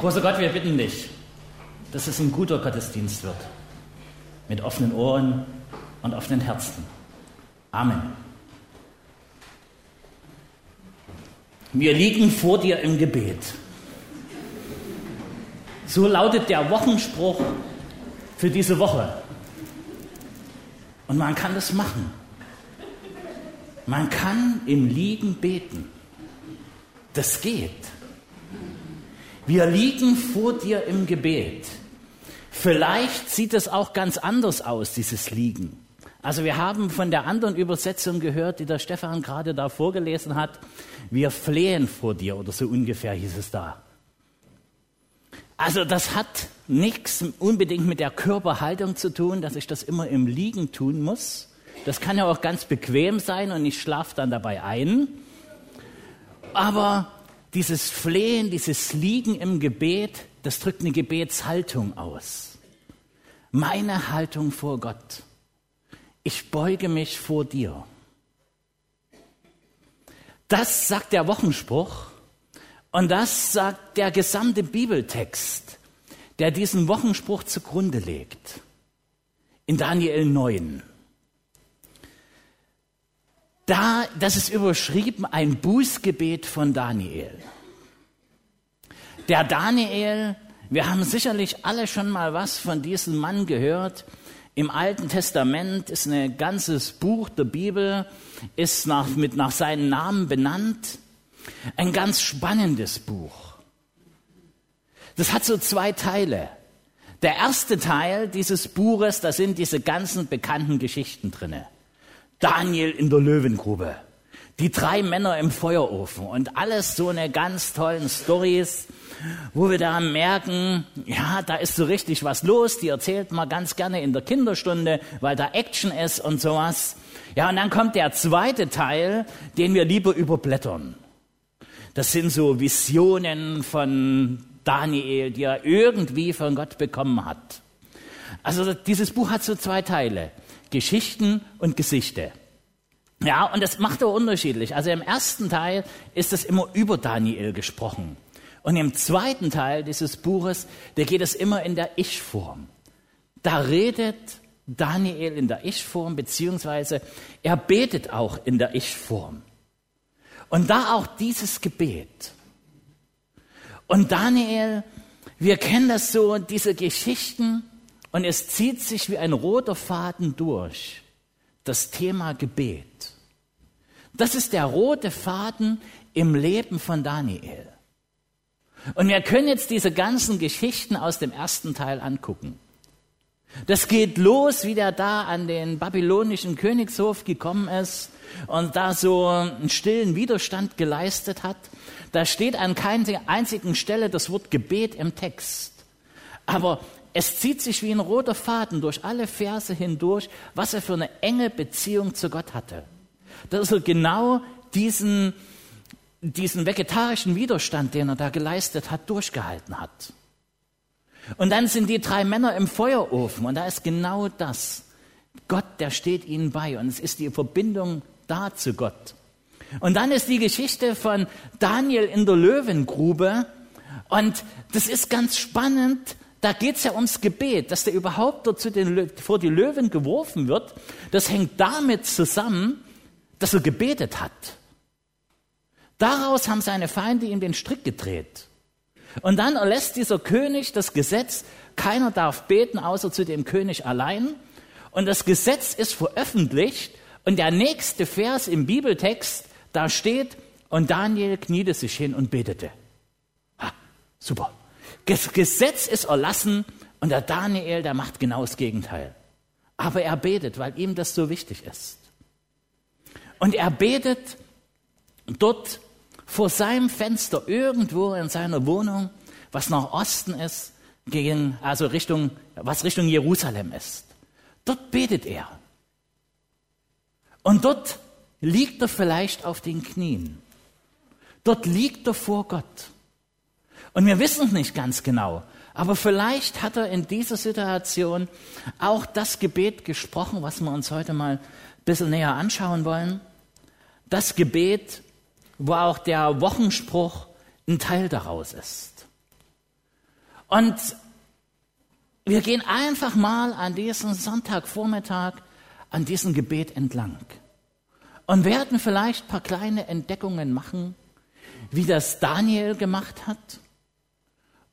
Großer Gott, wir bitten dich, dass es ein guter Gottesdienst wird. Mit offenen Ohren und offenen Herzen. Amen. Wir liegen vor dir im Gebet. So lautet der Wochenspruch für diese Woche. Und man kann das machen. Man kann im Liegen beten. Das geht. Wir liegen vor dir im Gebet. Vielleicht sieht es auch ganz anders aus, dieses Liegen. Also wir haben von der anderen Übersetzung gehört, die der Stefan gerade da vorgelesen hat. Wir flehen vor dir oder so ungefähr hieß es da. Also das hat nichts unbedingt mit der Körperhaltung zu tun, dass ich das immer im Liegen tun muss. Das kann ja auch ganz bequem sein und ich schlafe dann dabei ein. Aber dieses Flehen, dieses Liegen im Gebet, das drückt eine Gebetshaltung aus. Meine Haltung vor Gott. Ich beuge mich vor dir. Das sagt der Wochenspruch und das sagt der gesamte Bibeltext, der diesen Wochenspruch zugrunde legt. In Daniel 9. Da, das ist überschrieben ein Bußgebet von Daniel. Der Daniel, wir haben sicherlich alle schon mal was von diesem Mann gehört. Im Alten Testament ist ein ganzes Buch der Bibel, ist nach, mit, nach seinem Namen benannt. Ein ganz spannendes Buch. Das hat so zwei Teile. Der erste Teil dieses Buches, da sind diese ganzen bekannten Geschichten drinne. Daniel in der Löwengrube, die drei Männer im Feuerofen und alles so eine ganz tollen Stories, wo wir da merken, ja, da ist so richtig was los. Die erzählt man ganz gerne in der Kinderstunde, weil da Action ist und sowas. Ja, und dann kommt der zweite Teil, den wir lieber überblättern. Das sind so Visionen von Daniel, die er irgendwie von Gott bekommen hat. Also dieses Buch hat so zwei Teile. Geschichten und Gesichte. Ja, und das macht er unterschiedlich. Also im ersten Teil ist es immer über Daniel gesprochen. Und im zweiten Teil dieses Buches, da geht es immer in der Ich-Form. Da redet Daniel in der Ich-Form, beziehungsweise er betet auch in der Ich-Form. Und da auch dieses Gebet. Und Daniel, wir kennen das so, diese Geschichten, und es zieht sich wie ein roter Faden durch das Thema Gebet. Das ist der rote Faden im Leben von Daniel. Und wir können jetzt diese ganzen Geschichten aus dem ersten Teil angucken. Das geht los, wie der da an den babylonischen Königshof gekommen ist und da so einen stillen Widerstand geleistet hat. Da steht an keiner einzigen Stelle das Wort Gebet im Text. Aber es zieht sich wie ein roter Faden durch alle Verse hindurch, was er für eine enge Beziehung zu Gott hatte. Dass er genau diesen, diesen vegetarischen Widerstand, den er da geleistet hat, durchgehalten hat. Und dann sind die drei Männer im Feuerofen und da ist genau das. Gott, der steht ihnen bei und es ist die Verbindung da zu Gott. Und dann ist die Geschichte von Daniel in der Löwengrube und das ist ganz spannend, da geht es ja ums Gebet, dass der überhaupt dort den, vor die Löwen geworfen wird. Das hängt damit zusammen, dass er gebetet hat. Daraus haben seine Feinde ihm den Strick gedreht. Und dann erlässt dieser König das Gesetz, keiner darf beten außer zu dem König allein. Und das Gesetz ist veröffentlicht und der nächste Vers im Bibeltext, da steht, und Daniel kniete sich hin und betete. Ha, super. Das Gesetz ist erlassen und der Daniel, der macht genau das Gegenteil. Aber er betet, weil ihm das so wichtig ist. Und er betet dort vor seinem Fenster irgendwo in seiner Wohnung, was nach Osten ist, gegen, also Richtung, was Richtung Jerusalem ist. Dort betet er. Und dort liegt er vielleicht auf den Knien. Dort liegt er vor Gott. Und wir wissen es nicht ganz genau. Aber vielleicht hat er in dieser Situation auch das Gebet gesprochen, was wir uns heute mal ein bisschen näher anschauen wollen. Das Gebet, wo auch der Wochenspruch ein Teil daraus ist. Und wir gehen einfach mal an diesem Sonntagvormittag an diesem Gebet entlang und werden vielleicht ein paar kleine Entdeckungen machen, wie das Daniel gemacht hat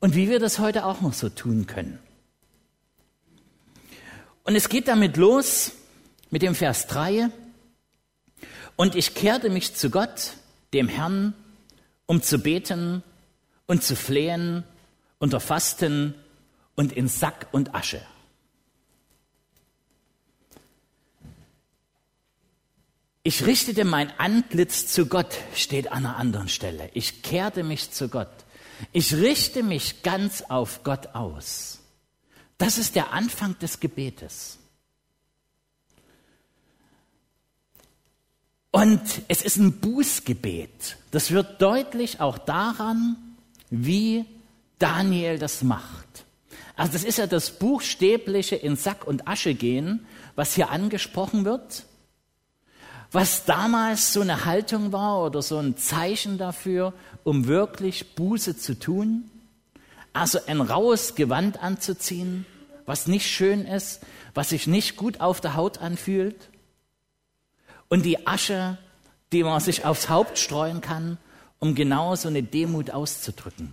und wie wir das heute auch noch so tun können. Und es geht damit los mit dem Vers 3. Und ich kehrte mich zu Gott, dem Herrn, um zu beten und zu flehen unter Fasten und in Sack und Asche. Ich richtete mein Antlitz zu Gott, steht an einer anderen Stelle. Ich kehrte mich zu Gott. Ich richte mich ganz auf Gott aus. Das ist der Anfang des Gebetes. Und es ist ein Bußgebet. Das wird deutlich auch daran, wie Daniel das macht. Also das ist ja das buchstäbliche in Sack und Asche gehen, was hier angesprochen wird, was damals so eine Haltung war oder so ein Zeichen dafür, um wirklich Buße zu tun. Also ein raues Gewand anzuziehen, was nicht schön ist, was sich nicht gut auf der Haut anfühlt. Und die Asche, die man sich aufs Haupt streuen kann, um genau so eine Demut auszudrücken.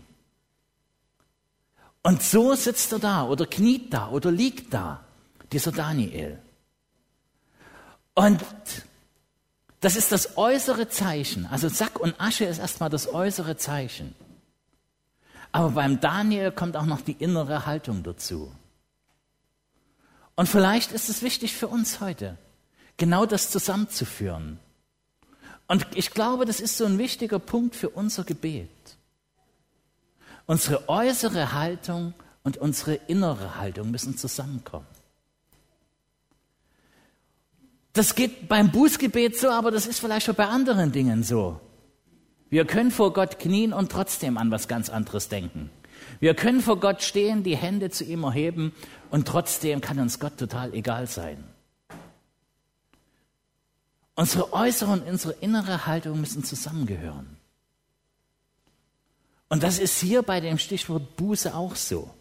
Und so sitzt er da oder kniet da oder liegt da, dieser Daniel. Und das ist das äußere Zeichen. Also Sack und Asche ist erstmal das äußere Zeichen. Aber beim Daniel kommt auch noch die innere Haltung dazu. Und vielleicht ist es wichtig für uns heute, genau das zusammenzuführen. Und ich glaube, das ist so ein wichtiger Punkt für unser Gebet. Unsere äußere Haltung und unsere innere Haltung müssen zusammenkommen. Das geht beim Bußgebet so, aber das ist vielleicht auch bei anderen Dingen so. Wir können vor Gott knien und trotzdem an was ganz anderes denken. Wir können vor Gott stehen, die Hände zu ihm erheben und trotzdem kann uns Gott total egal sein. Unsere äußere und unsere innere Haltung müssen zusammengehören. Und das ist hier bei dem Stichwort Buße auch so.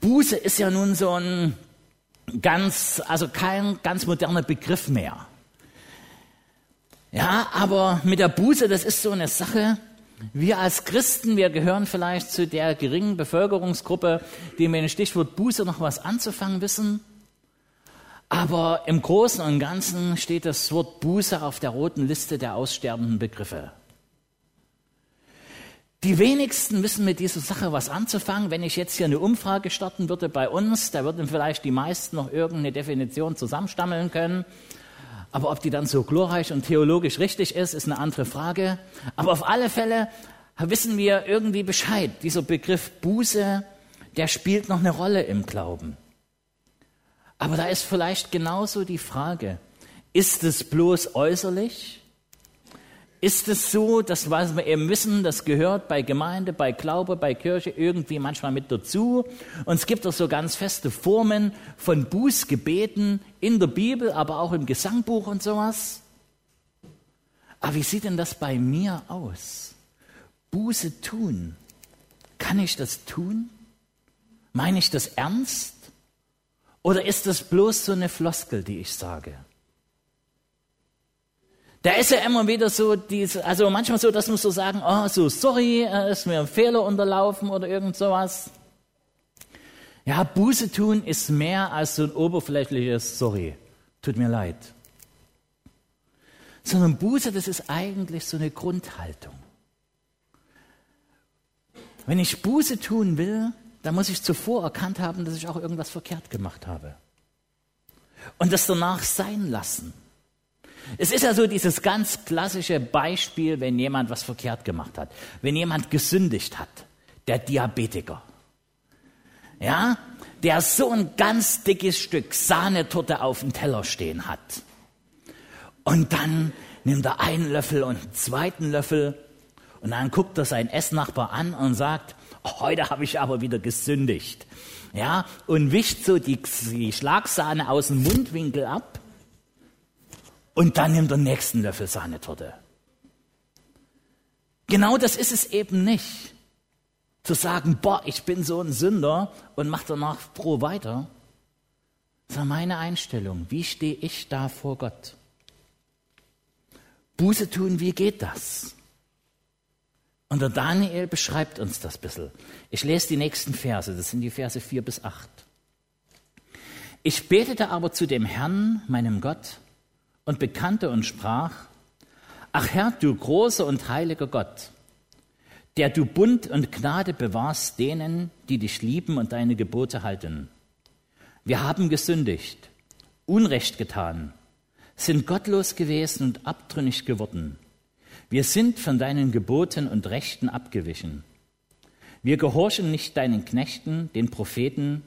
Buße ist ja nun so ein ganz, also kein ganz moderner Begriff mehr. Ja, aber mit der Buße, das ist so eine Sache, wir als Christen, wir gehören vielleicht zu der geringen Bevölkerungsgruppe, die mit dem Stichwort Buße noch was anzufangen wissen. Aber im Großen und Ganzen steht das Wort Buße auf der roten Liste der aussterbenden Begriffe. Die wenigsten wissen mit dieser Sache was anzufangen. Wenn ich jetzt hier eine Umfrage starten würde bei uns, da würden vielleicht die meisten noch irgendeine Definition zusammenstammeln können. Aber ob die dann so glorreich und theologisch richtig ist, ist eine andere Frage. Aber auf alle Fälle wissen wir irgendwie Bescheid. Dieser Begriff Buße, der spielt noch eine Rolle im Glauben. Aber da ist vielleicht genauso die Frage, ist es bloß äußerlich? Ist es so, dass was wir eben wissen, das gehört bei Gemeinde, bei Glaube, bei Kirche irgendwie manchmal mit dazu? Und es gibt auch so ganz feste Formen von Bußgebeten in der Bibel, aber auch im Gesangbuch und sowas. Aber wie sieht denn das bei mir aus? Buße tun. Kann ich das tun? Meine ich das ernst? Oder ist das bloß so eine Floskel, die ich sage? Da ist ja immer wieder so, diese, also manchmal so, dass man so sagen, oh, so sorry, äh, ist mir ein Fehler unterlaufen oder irgend sowas. Ja, Buße tun ist mehr als so ein oberflächliches Sorry, tut mir leid. Sondern Buße, das ist eigentlich so eine Grundhaltung. Wenn ich Buße tun will, dann muss ich zuvor erkannt haben, dass ich auch irgendwas verkehrt gemacht habe. Und das danach sein lassen. Es ist ja so dieses ganz klassische Beispiel, wenn jemand was verkehrt gemacht hat. Wenn jemand gesündigt hat. Der Diabetiker. Ja, der so ein ganz dickes Stück Sahnetorte auf dem Teller stehen hat. Und dann nimmt er einen Löffel und einen zweiten Löffel und dann guckt er seinen Essnachbar an und sagt, heute habe ich aber wieder gesündigt. Ja, und wischt so die, die Schlagsahne aus dem Mundwinkel ab. Und dann nimmt er den nächsten Löffel Sahnetorte. Genau das ist es eben nicht. zu sagen, boah, ich bin so ein Sünder und mach danach froh weiter. Das war meine Einstellung. Wie stehe ich da vor Gott? Buße tun, wie geht das? Und der Daniel beschreibt uns das ein bisschen. Ich lese die nächsten Verse, das sind die Verse 4 bis 8. Ich betete aber zu dem Herrn, meinem Gott, und bekannte und sprach, Ach Herr, du großer und heiliger Gott, der du Bund und Gnade bewahrst denen, die dich lieben und deine Gebote halten. Wir haben gesündigt, Unrecht getan, sind gottlos gewesen und abtrünnig geworden. Wir sind von deinen Geboten und Rechten abgewichen. Wir gehorchen nicht deinen Knechten, den Propheten,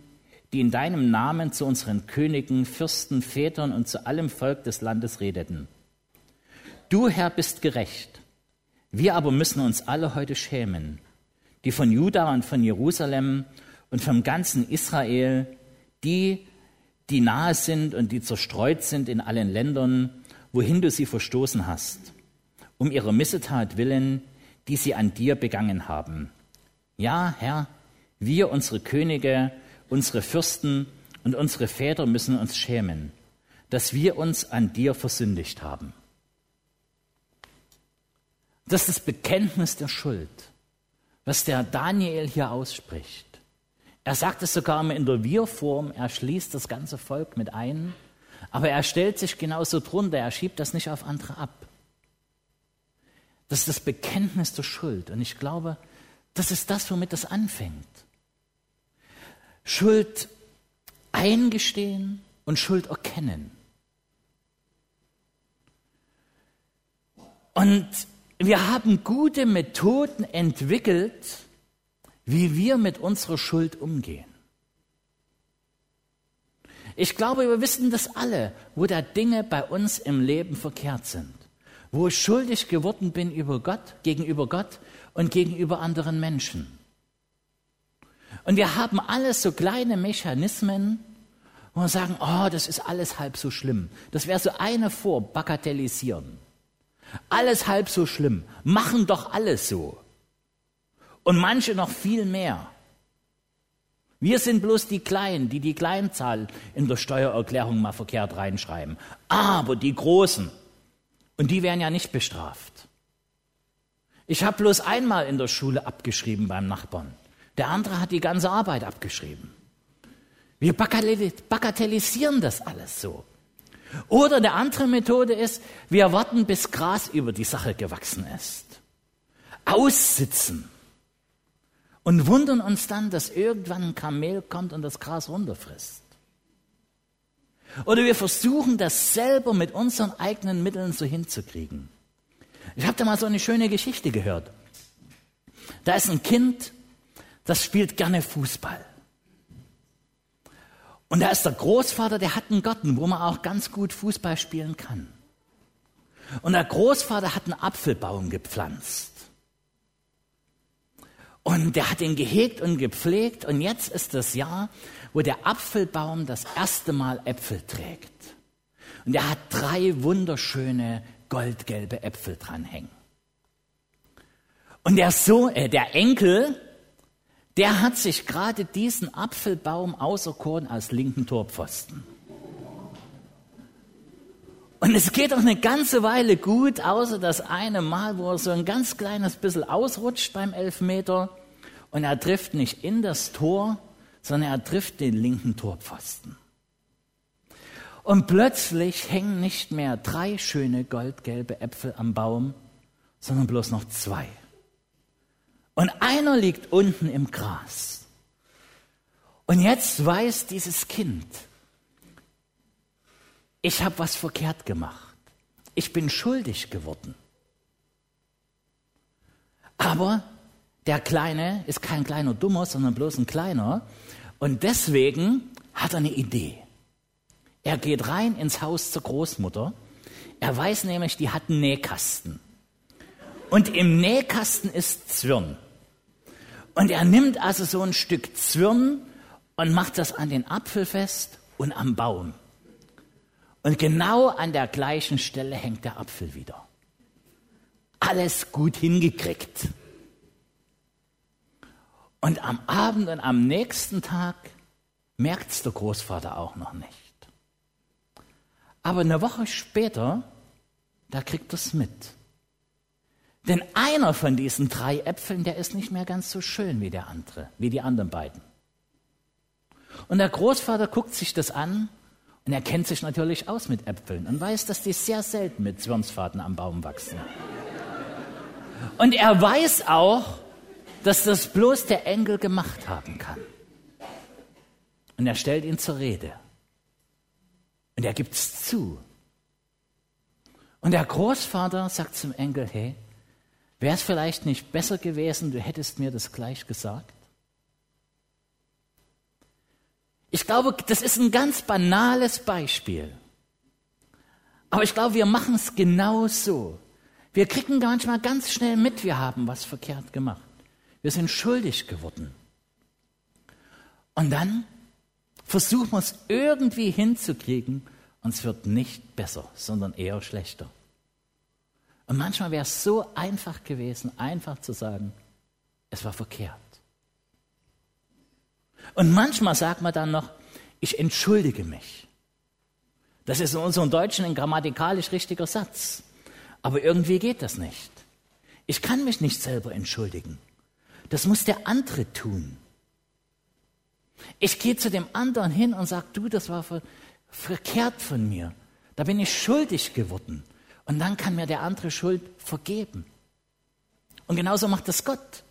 die in deinem Namen zu unseren Königen, Fürsten, Vätern und zu allem Volk des Landes redeten. Du, Herr, bist gerecht. Wir aber müssen uns alle heute schämen, die von Juda und von Jerusalem und vom ganzen Israel, die, die nahe sind und die zerstreut sind in allen Ländern, wohin du sie verstoßen hast, um ihrer Missetat willen, die sie an dir begangen haben. Ja, Herr, wir, unsere Könige, unsere Fürsten und unsere Väter müssen uns schämen, dass wir uns an dir versündigt haben. Das ist das Bekenntnis der Schuld, was der Daniel hier ausspricht. Er sagt es sogar in der Wir-Form, er schließt das ganze Volk mit ein, aber er stellt sich genauso drunter, er schiebt das nicht auf andere ab. Das ist das Bekenntnis der Schuld und ich glaube, das ist das, womit das anfängt. Schuld eingestehen und Schuld erkennen. Und wir haben gute Methoden entwickelt, wie wir mit unserer Schuld umgehen. Ich glaube, wir wissen das alle, wo da Dinge bei uns im Leben verkehrt sind, wo ich schuldig geworden bin über Gott, gegenüber Gott und gegenüber anderen Menschen. Und wir haben alles so kleine Mechanismen, wo wir sagen, oh, das ist alles halb so schlimm. Das wäre so eine vor, bagatellisieren. Alles halb so schlimm. Machen doch alles so. Und manche noch viel mehr. Wir sind bloß die Kleinen, die die Kleinzahl in der Steuererklärung mal verkehrt reinschreiben. Aber die Großen, und die werden ja nicht bestraft. Ich habe bloß einmal in der Schule abgeschrieben beim Nachbarn. Der andere hat die ganze Arbeit abgeschrieben. Wir bagatellisieren das alles so. Oder eine andere Methode ist, wir warten, bis Gras über die Sache gewachsen ist. Aussitzen. Und wundern uns dann, dass irgendwann ein Kamel kommt und das Gras runterfrisst. Oder wir versuchen das selber mit unseren eigenen Mitteln so hinzukriegen. Ich habe da mal so eine schöne Geschichte gehört. Da ist ein Kind, das spielt gerne Fußball. Und da ist der Großvater, der hat einen Garten, wo man auch ganz gut Fußball spielen kann. Und der Großvater hat einen Apfelbaum gepflanzt. Und der hat ihn gehegt und gepflegt. Und jetzt ist das Jahr, wo der Apfelbaum das erste Mal Äpfel trägt. Und er hat drei wunderschöne goldgelbe Äpfel dranhängen. Und der Sohn, äh, der Enkel, der hat sich gerade diesen Apfelbaum auserkoren als linken Torpfosten. Und es geht auch eine ganze Weile gut, außer das eine Mal, wo er so ein ganz kleines bisschen ausrutscht beim Elfmeter und er trifft nicht in das Tor, sondern er trifft den linken Torpfosten. Und plötzlich hängen nicht mehr drei schöne goldgelbe Äpfel am Baum, sondern bloß noch zwei. Und einer liegt unten im Gras. Und jetzt weiß dieses Kind, ich habe was verkehrt gemacht. Ich bin schuldig geworden. Aber der Kleine ist kein kleiner Dummer, sondern bloß ein kleiner. Und deswegen hat er eine Idee. Er geht rein ins Haus zur Großmutter. Er weiß nämlich, die hat einen Nähkasten. Und im Nähkasten ist Zwirn. Und er nimmt also so ein Stück Zwirn und macht das an den Apfel fest und am Baum. Und genau an der gleichen Stelle hängt der Apfel wieder. Alles gut hingekriegt. Und am Abend und am nächsten Tag merkt es der Großvater auch noch nicht. Aber eine Woche später, da kriegt er es mit. Denn einer von diesen drei Äpfeln, der ist nicht mehr ganz so schön wie der andere, wie die anderen beiden. Und der Großvater guckt sich das an und er kennt sich natürlich aus mit Äpfeln und weiß, dass die sehr selten mit Zwirnsfaden am Baum wachsen. Und er weiß auch, dass das bloß der Engel gemacht haben kann. Und er stellt ihn zur Rede. Und er gibt es zu. Und der Großvater sagt zum Enkel, hey, wäre es vielleicht nicht besser gewesen, du hättest mir das gleich gesagt? Ich glaube, das ist ein ganz banales Beispiel. Aber ich glaube, wir machen es genau so. Wir kriegen manchmal ganz schnell mit, wir haben was verkehrt gemacht. Wir sind schuldig geworden. Und dann versuchen wir es irgendwie hinzukriegen und es wird nicht besser, sondern eher schlechter. Und manchmal wäre es so einfach gewesen, einfach zu sagen, es war verkehrt. Und manchmal sagt man dann noch, ich entschuldige mich. Das ist in unserem Deutschen ein grammatikalisch richtiger Satz. Aber irgendwie geht das nicht. Ich kann mich nicht selber entschuldigen. Das muss der andere tun. Ich gehe zu dem anderen hin und sage, du, das war verkehrt von mir. Da bin ich schuldig geworden. Und dann kann mir der andere Schuld vergeben. Und genauso macht das Gott.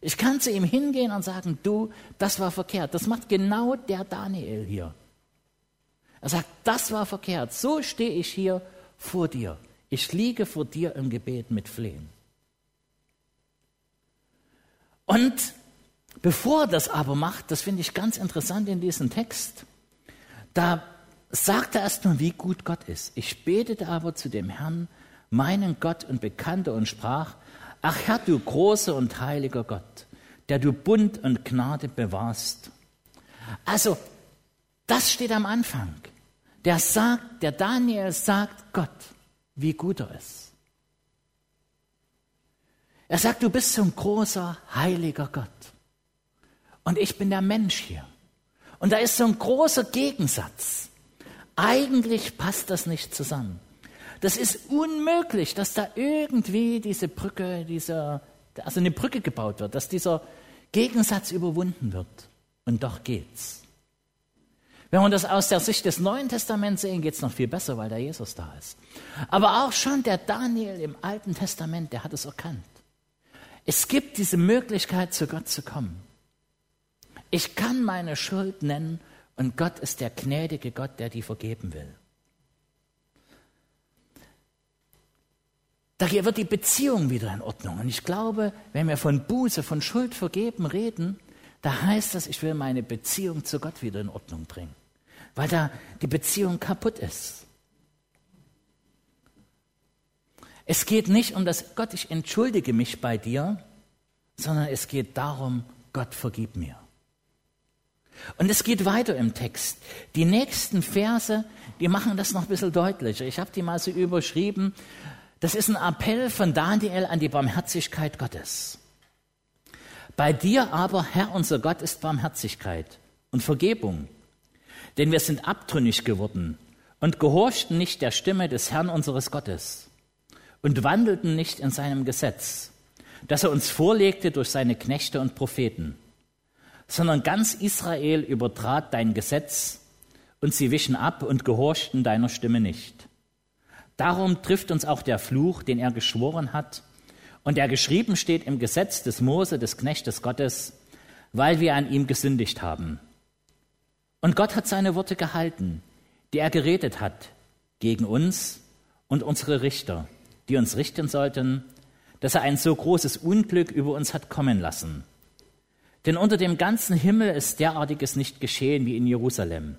Ich kann zu ihm hingehen und sagen, du, das war verkehrt. Das macht genau der Daniel hier. Er sagt, das war verkehrt. So stehe ich hier vor dir. Ich liege vor dir im Gebet mit Flehen. Und bevor er das aber macht, das finde ich ganz interessant in diesem Text, da sagt er erstmal, wie gut Gott ist. Ich betete aber zu dem Herrn, meinen Gott und bekannte und sprach, ach Herr, du großer und heiliger Gott, der du Bund und Gnade bewahrst. Also, das steht am Anfang. Der sagt, der Daniel sagt Gott, wie gut er ist. Er sagt, du bist so ein großer, heiliger Gott. Und ich bin der Mensch hier. Und da ist so ein großer Gegensatz. Eigentlich passt das nicht zusammen. Das ist unmöglich, dass da irgendwie diese Brücke, dieser, also eine Brücke gebaut wird, dass dieser Gegensatz überwunden wird. Und doch geht's. Wenn wir das aus der Sicht des Neuen Testaments sehen, geht's noch viel besser, weil da Jesus da ist. Aber auch schon der Daniel im Alten Testament, der hat es erkannt. Es gibt diese Möglichkeit, zu Gott zu kommen. Ich kann meine Schuld nennen und Gott ist der gnädige Gott, der die vergeben will. Da wird die Beziehung wieder in Ordnung. Und ich glaube, wenn wir von Buße, von Schuld vergeben reden, da heißt das, ich will meine Beziehung zu Gott wieder in Ordnung bringen. Weil da die Beziehung kaputt ist. Es geht nicht um das, Gott, ich entschuldige mich bei dir, sondern es geht darum, Gott vergib mir. Und es geht weiter im Text. Die nächsten Verse, die machen das noch ein bisschen deutlicher. Ich habe die mal so überschrieben. Das ist ein Appell von Daniel an die Barmherzigkeit Gottes. Bei dir aber, Herr unser Gott, ist Barmherzigkeit und Vergebung. Denn wir sind abtrünnig geworden und gehorchten nicht der Stimme des Herrn unseres Gottes und wandelten nicht in seinem Gesetz, das er uns vorlegte durch seine Knechte und Propheten sondern ganz Israel übertrat dein Gesetz und sie wichen ab und gehorchten deiner Stimme nicht. Darum trifft uns auch der Fluch, den er geschworen hat und der geschrieben steht im Gesetz des Mose, des Knechtes Gottes, weil wir an ihm gesündigt haben. Und Gott hat seine Worte gehalten, die er geredet hat gegen uns und unsere Richter, die uns richten sollten, dass er ein so großes Unglück über uns hat kommen lassen. Denn unter dem ganzen Himmel ist derartiges nicht geschehen wie in Jerusalem.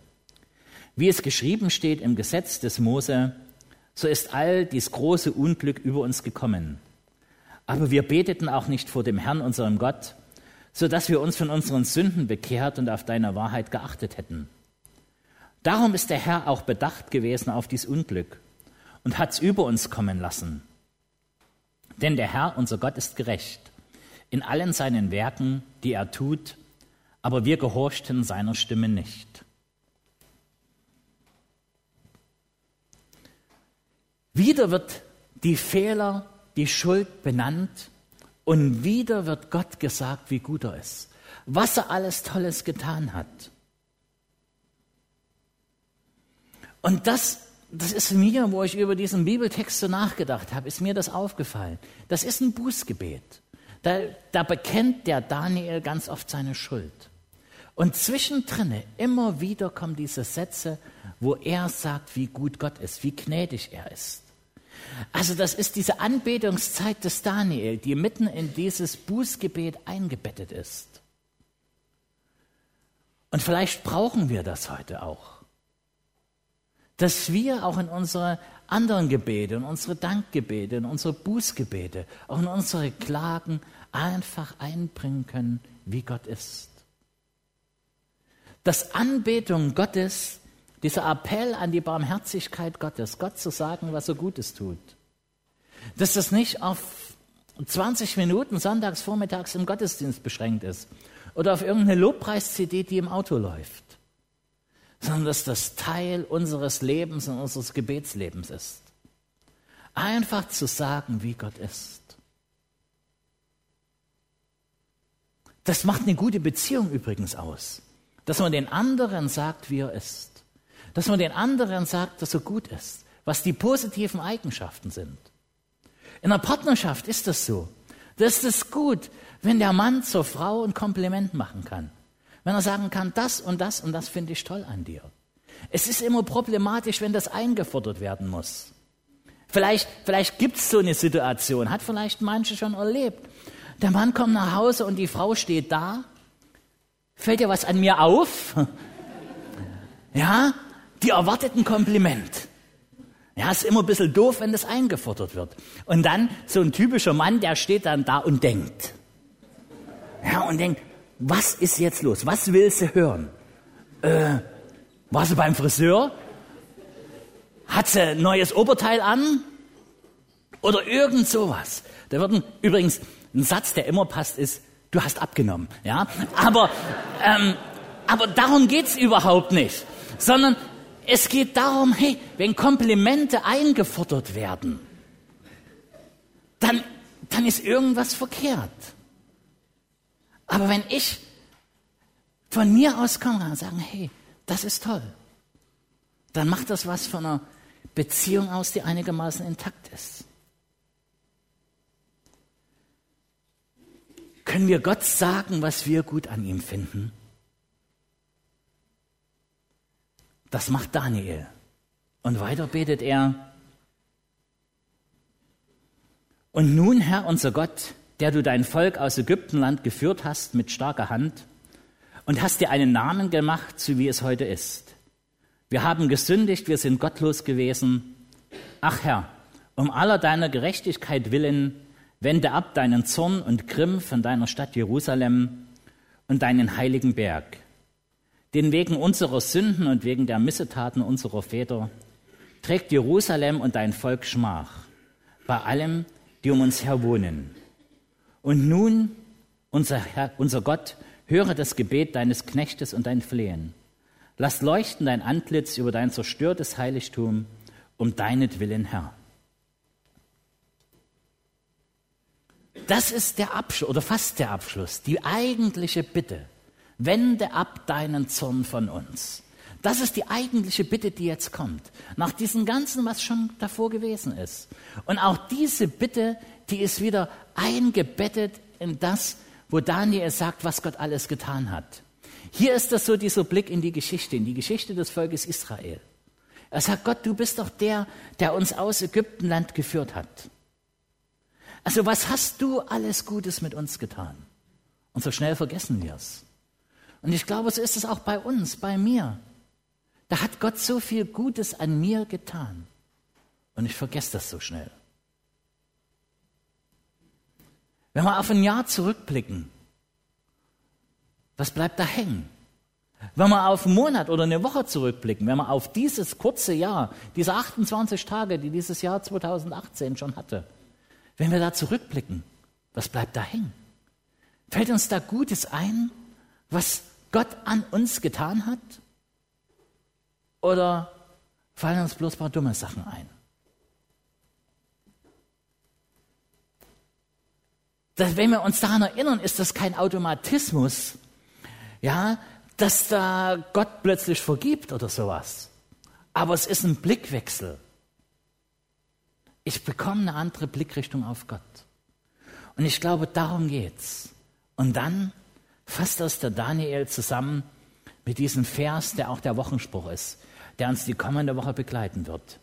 Wie es geschrieben steht im Gesetz des Mose, so ist all dies große Unglück über uns gekommen. Aber wir beteten auch nicht vor dem Herrn, unserem Gott, so dass wir uns von unseren Sünden bekehrt und auf deine Wahrheit geachtet hätten. Darum ist der Herr auch bedacht gewesen auf dies Unglück und hat's über uns kommen lassen. Denn der Herr, unser Gott, ist gerecht in allen seinen Werken, die er tut, aber wir gehorchten seiner Stimme nicht. Wieder wird die Fehler, die Schuld benannt und wieder wird Gott gesagt, wie gut er ist, was er alles Tolles getan hat. Und das, das ist mir, wo ich über diesen Bibeltext so nachgedacht habe, ist mir das aufgefallen. Das ist ein Bußgebet. Da, da bekennt der Daniel ganz oft seine Schuld. Und zwischendrin immer wieder kommen diese Sätze, wo er sagt, wie gut Gott ist, wie gnädig er ist. Also das ist diese Anbetungszeit des Daniel, die mitten in dieses Bußgebet eingebettet ist. Und vielleicht brauchen wir das heute auch dass wir auch in unsere anderen Gebete, in unsere Dankgebete, in unsere Bußgebete, auch in unsere Klagen einfach einbringen können, wie Gott ist. Dass Anbetung Gottes, dieser Appell an die Barmherzigkeit Gottes, Gott zu sagen, was er Gutes tut, dass das nicht auf 20 Minuten sonntags vormittags im Gottesdienst beschränkt ist oder auf irgendeine Lobpreis-CD, die im Auto läuft, sondern dass das Teil unseres Lebens und unseres Gebetslebens ist. Einfach zu sagen, wie Gott ist. Das macht eine gute Beziehung übrigens aus. Dass man den anderen sagt, wie er ist. Dass man den anderen sagt, dass er gut ist. Was die positiven Eigenschaften sind. In einer Partnerschaft ist das so. Das ist gut, wenn der Mann zur Frau ein Kompliment machen kann. Wenn er sagen kann, das und das und das finde ich toll an dir. Es ist immer problematisch, wenn das eingefordert werden muss. Vielleicht, vielleicht gibt es so eine Situation, hat vielleicht manche schon erlebt. Der Mann kommt nach Hause und die Frau steht da. Fällt dir was an mir auf? Ja, die erwartet ein Kompliment. Ja, ist immer ein bisschen doof, wenn das eingefordert wird. Und dann so ein typischer Mann, der steht dann da und denkt. Ja, und denkt, was ist jetzt los? Was will sie hören? Äh, war sie beim Friseur? Hat sie ein neues Oberteil an? Oder irgend sowas. Da wird ein, übrigens ein Satz, der immer passt, ist, du hast abgenommen. Ja? Aber, ähm, aber darum geht's überhaupt nicht. Sondern es geht darum, hey, wenn Komplimente eingefordert werden, dann, dann ist irgendwas verkehrt. Aber wenn ich von mir aus komme und sagen, hey, das ist toll, dann macht das was von einer Beziehung aus, die einigermaßen intakt ist. Können wir Gott sagen, was wir gut an ihm finden? Das macht Daniel. Und weiter betet er. Und nun, Herr unser Gott, der du dein Volk aus Ägyptenland geführt hast mit starker Hand und hast dir einen Namen gemacht, so wie es heute ist. Wir haben gesündigt, wir sind gottlos gewesen. Ach Herr, um aller deiner Gerechtigkeit willen, wende ab deinen Zorn und Grimm von deiner Stadt Jerusalem und deinen heiligen Berg. Denn wegen unserer Sünden und wegen der Missetaten unserer Väter trägt Jerusalem und dein Volk Schmach bei allem, die um uns her wohnen. Und nun, unser, Herr, unser Gott, höre das Gebet deines Knechtes und dein Flehen. Lass leuchten dein Antlitz über dein zerstörtes Heiligtum, um deinetwillen, Herr. Das ist der Abschluss, oder fast der Abschluss, die eigentliche Bitte. Wende ab deinen Zorn von uns. Das ist die eigentliche Bitte, die jetzt kommt. Nach diesem Ganzen, was schon davor gewesen ist. Und auch diese Bitte, die ist wieder eingebettet in das, wo Daniel sagt, was Gott alles getan hat. Hier ist das so dieser Blick in die Geschichte, in die Geschichte des Volkes Israel. Er sagt, Gott, du bist doch der, der uns aus Ägyptenland geführt hat. Also was hast du alles Gutes mit uns getan? Und so schnell vergessen wir es. Und ich glaube, so ist es auch bei uns, bei mir. Da hat Gott so viel Gutes an mir getan. Und ich vergesse das so schnell. Wenn wir auf ein Jahr zurückblicken, was bleibt da hängen? Wenn wir auf einen Monat oder eine Woche zurückblicken, wenn wir auf dieses kurze Jahr, diese 28 Tage, die dieses Jahr 2018 schon hatte, wenn wir da zurückblicken, was bleibt da hängen? Fällt uns da Gutes ein, was Gott an uns getan hat? Oder fallen uns bloß ein paar dumme Sachen ein? Dass wenn wir uns daran erinnern, ist das kein Automatismus, ja, dass da Gott plötzlich vergibt oder sowas. Aber es ist ein Blickwechsel. Ich bekomme eine andere Blickrichtung auf Gott. Und ich glaube, darum geht's. Und dann fasst das der Daniel zusammen mit diesem Vers, der auch der Wochenspruch ist, der uns die kommende Woche begleiten wird.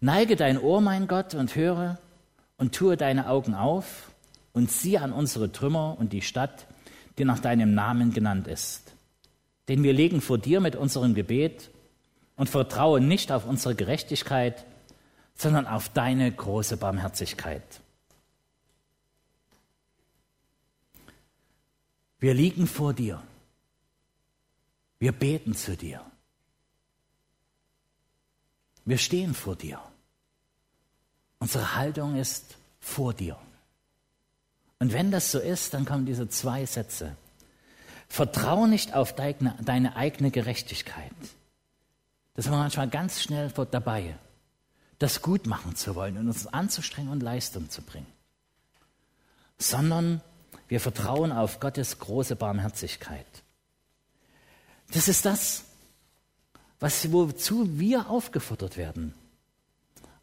Neige dein Ohr, mein Gott, und höre und tue deine Augen auf und sieh an unsere Trümmer und die Stadt, die nach deinem Namen genannt ist. Denn wir legen vor dir mit unserem Gebet und vertrauen nicht auf unsere Gerechtigkeit, sondern auf deine große Barmherzigkeit. Wir liegen vor dir. Wir beten zu dir. Wir stehen vor dir. Unsere Haltung ist vor dir. Und wenn das so ist, dann kommen diese zwei Sätze. Vertrau nicht auf deine, deine eigene Gerechtigkeit. Das haben wir manchmal ganz schnell dabei, das gut machen zu wollen und uns anzustrengen und Leistung zu bringen. Sondern wir vertrauen auf Gottes große Barmherzigkeit. Das ist das, was, wozu wir aufgefordert werden.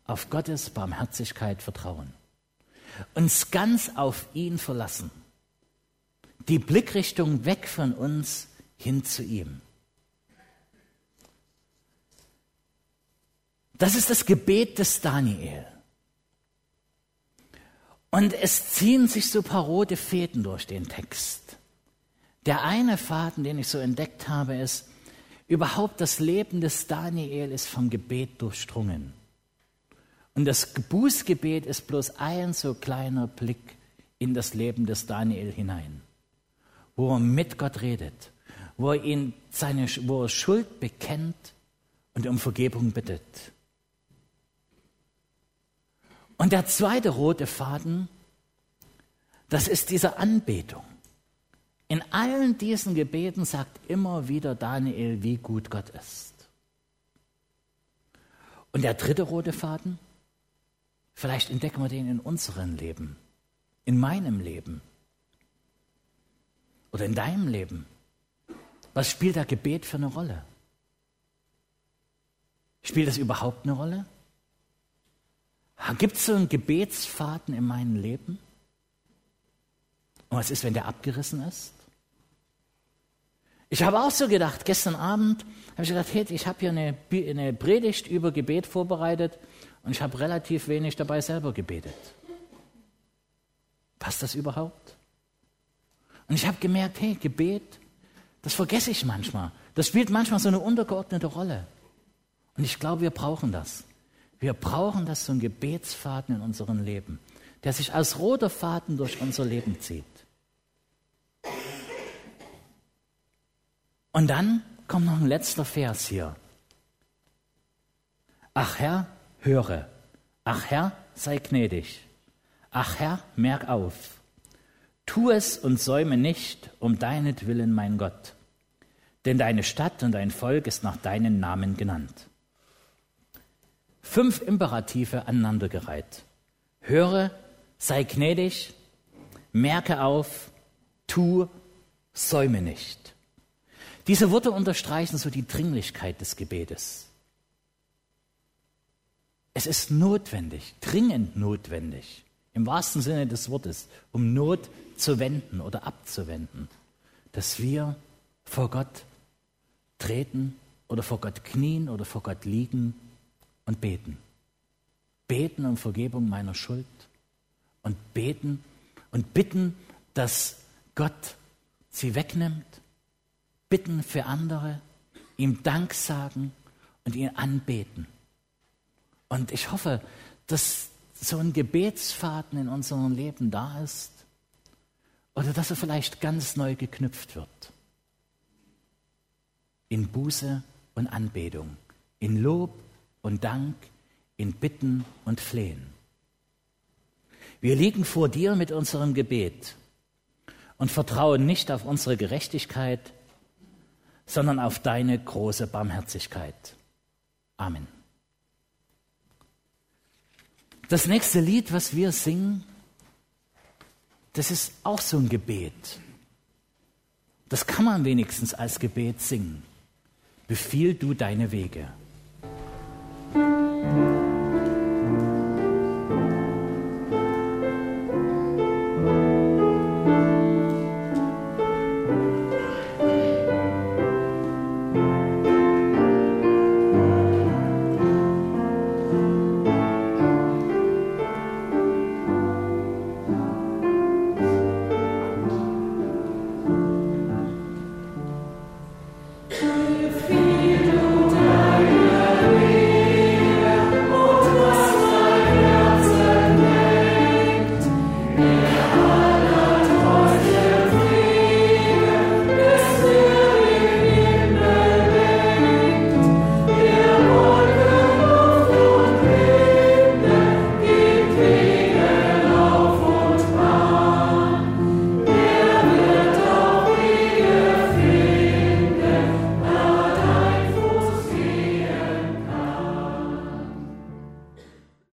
Auf Gottes Barmherzigkeit vertrauen uns ganz auf ihn verlassen. Die Blickrichtung weg von uns hin zu ihm. Das ist das Gebet des Daniel. Und es ziehen sich so ein paar rote Fäden durch den Text. Der eine Faden, den ich so entdeckt habe, ist, überhaupt das Leben des Daniel ist vom Gebet durchdrungen. Und das Bußgebet ist bloß ein so kleiner Blick in das Leben des Daniel hinein, wo er mit Gott redet, wo er ihn seine wo er Schuld bekennt und um Vergebung bittet. Und der zweite rote Faden, das ist diese Anbetung. In allen diesen Gebeten sagt immer wieder Daniel, wie gut Gott ist. Und der dritte rote Faden, Vielleicht entdecken wir den in unserem Leben, in meinem Leben oder in deinem Leben. Was spielt da Gebet für eine Rolle? Spielt das überhaupt eine Rolle? Gibt es so einen Gebetsfaden in meinem Leben? Und was ist, wenn der abgerissen ist? Ich habe auch so gedacht, gestern Abend habe ich gedacht, hey, ich habe hier eine, eine Predigt über Gebet vorbereitet und ich habe relativ wenig dabei selber gebetet. Passt das überhaupt? Und ich habe gemerkt, hey, Gebet, das vergesse ich manchmal. Das spielt manchmal so eine untergeordnete Rolle. Und ich glaube, wir brauchen das. Wir brauchen das, so ein Gebetsfaden in unserem Leben, der sich als roter Faden durch unser Leben zieht. Und dann kommt noch ein letzter Vers hier. Ach Herr, höre. Ach Herr, sei gnädig. Ach Herr, merk auf. Tu es und säume nicht um deinetwillen, mein Gott. Denn deine Stadt und dein Volk ist nach deinen Namen genannt. Fünf Imperative aneinandergereiht. Höre, sei gnädig, merke auf, tu, säume nicht. Diese Worte unterstreichen so die Dringlichkeit des Gebetes. Es ist notwendig, dringend notwendig, im wahrsten Sinne des Wortes, um Not zu wenden oder abzuwenden, dass wir vor Gott treten oder vor Gott knien oder vor Gott liegen und beten. Beten um Vergebung meiner Schuld und beten und bitten, dass Gott sie wegnimmt, bitten für andere, ihm Dank sagen und ihn anbeten. Und ich hoffe, dass so ein Gebetsfaden in unserem Leben da ist oder dass er vielleicht ganz neu geknüpft wird. In Buße und Anbetung, in Lob und Dank, in Bitten und Flehen. Wir liegen vor dir mit unserem Gebet und vertrauen nicht auf unsere Gerechtigkeit, sondern auf deine große Barmherzigkeit. Amen. Das nächste Lied, was wir singen, das ist auch so ein Gebet. Das kann man wenigstens als Gebet singen. Befiehl du deine Wege. Musik